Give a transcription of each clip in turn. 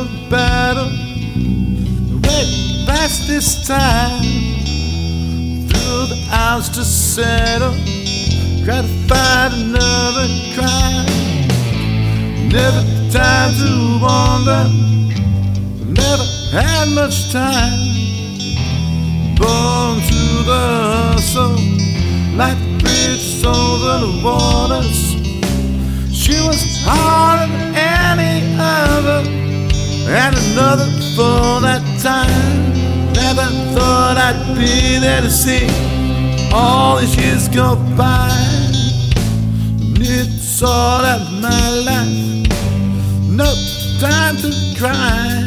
final battle. Wait, past this time. Through the hours to settle. Try to find another crime. Never time to wander. Never had much time. Born to the hustle. Like a bridge over the waters. She was other, and another for that time. Never thought I'd be there to see all these years go by. It's all of my life, no time to cry.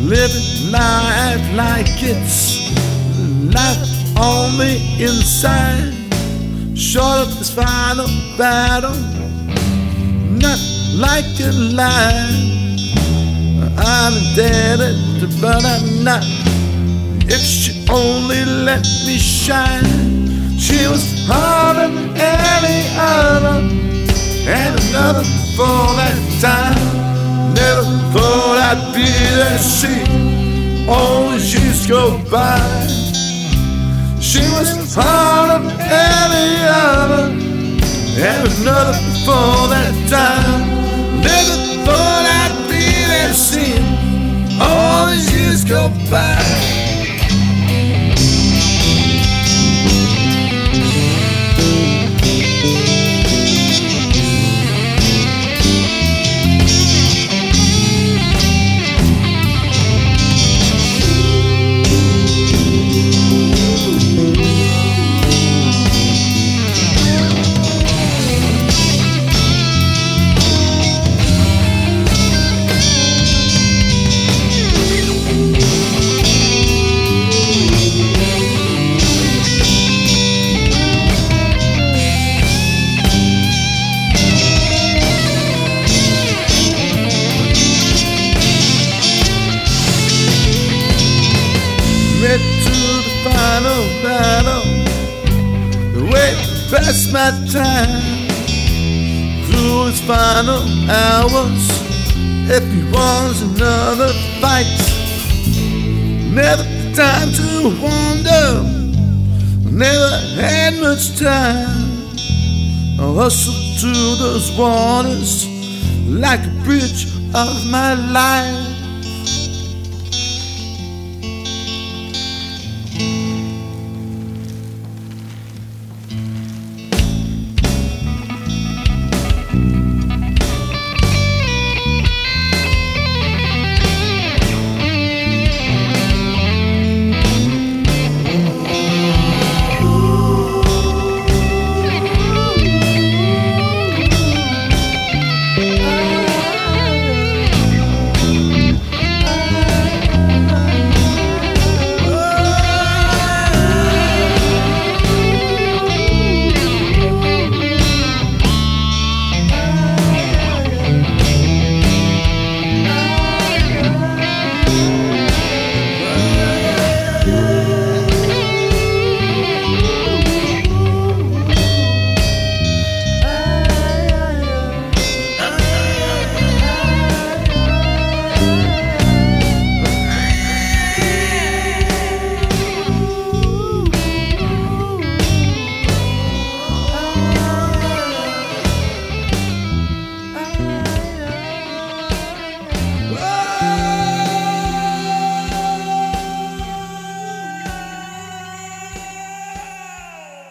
Living life like it's life on the inside. Short of this final battle not like a lie. I'm indebted but I'm not. If she only let me shine, she was harder than any other, and another for that time. Never thought I'd be there. She only she's go by. She was harder than any other, and another for that time. Never these battle. Way past my time. Through his final hours. If he wants another fight, never time to wander. Never had much time. I hustled through those waters like a bridge of my life.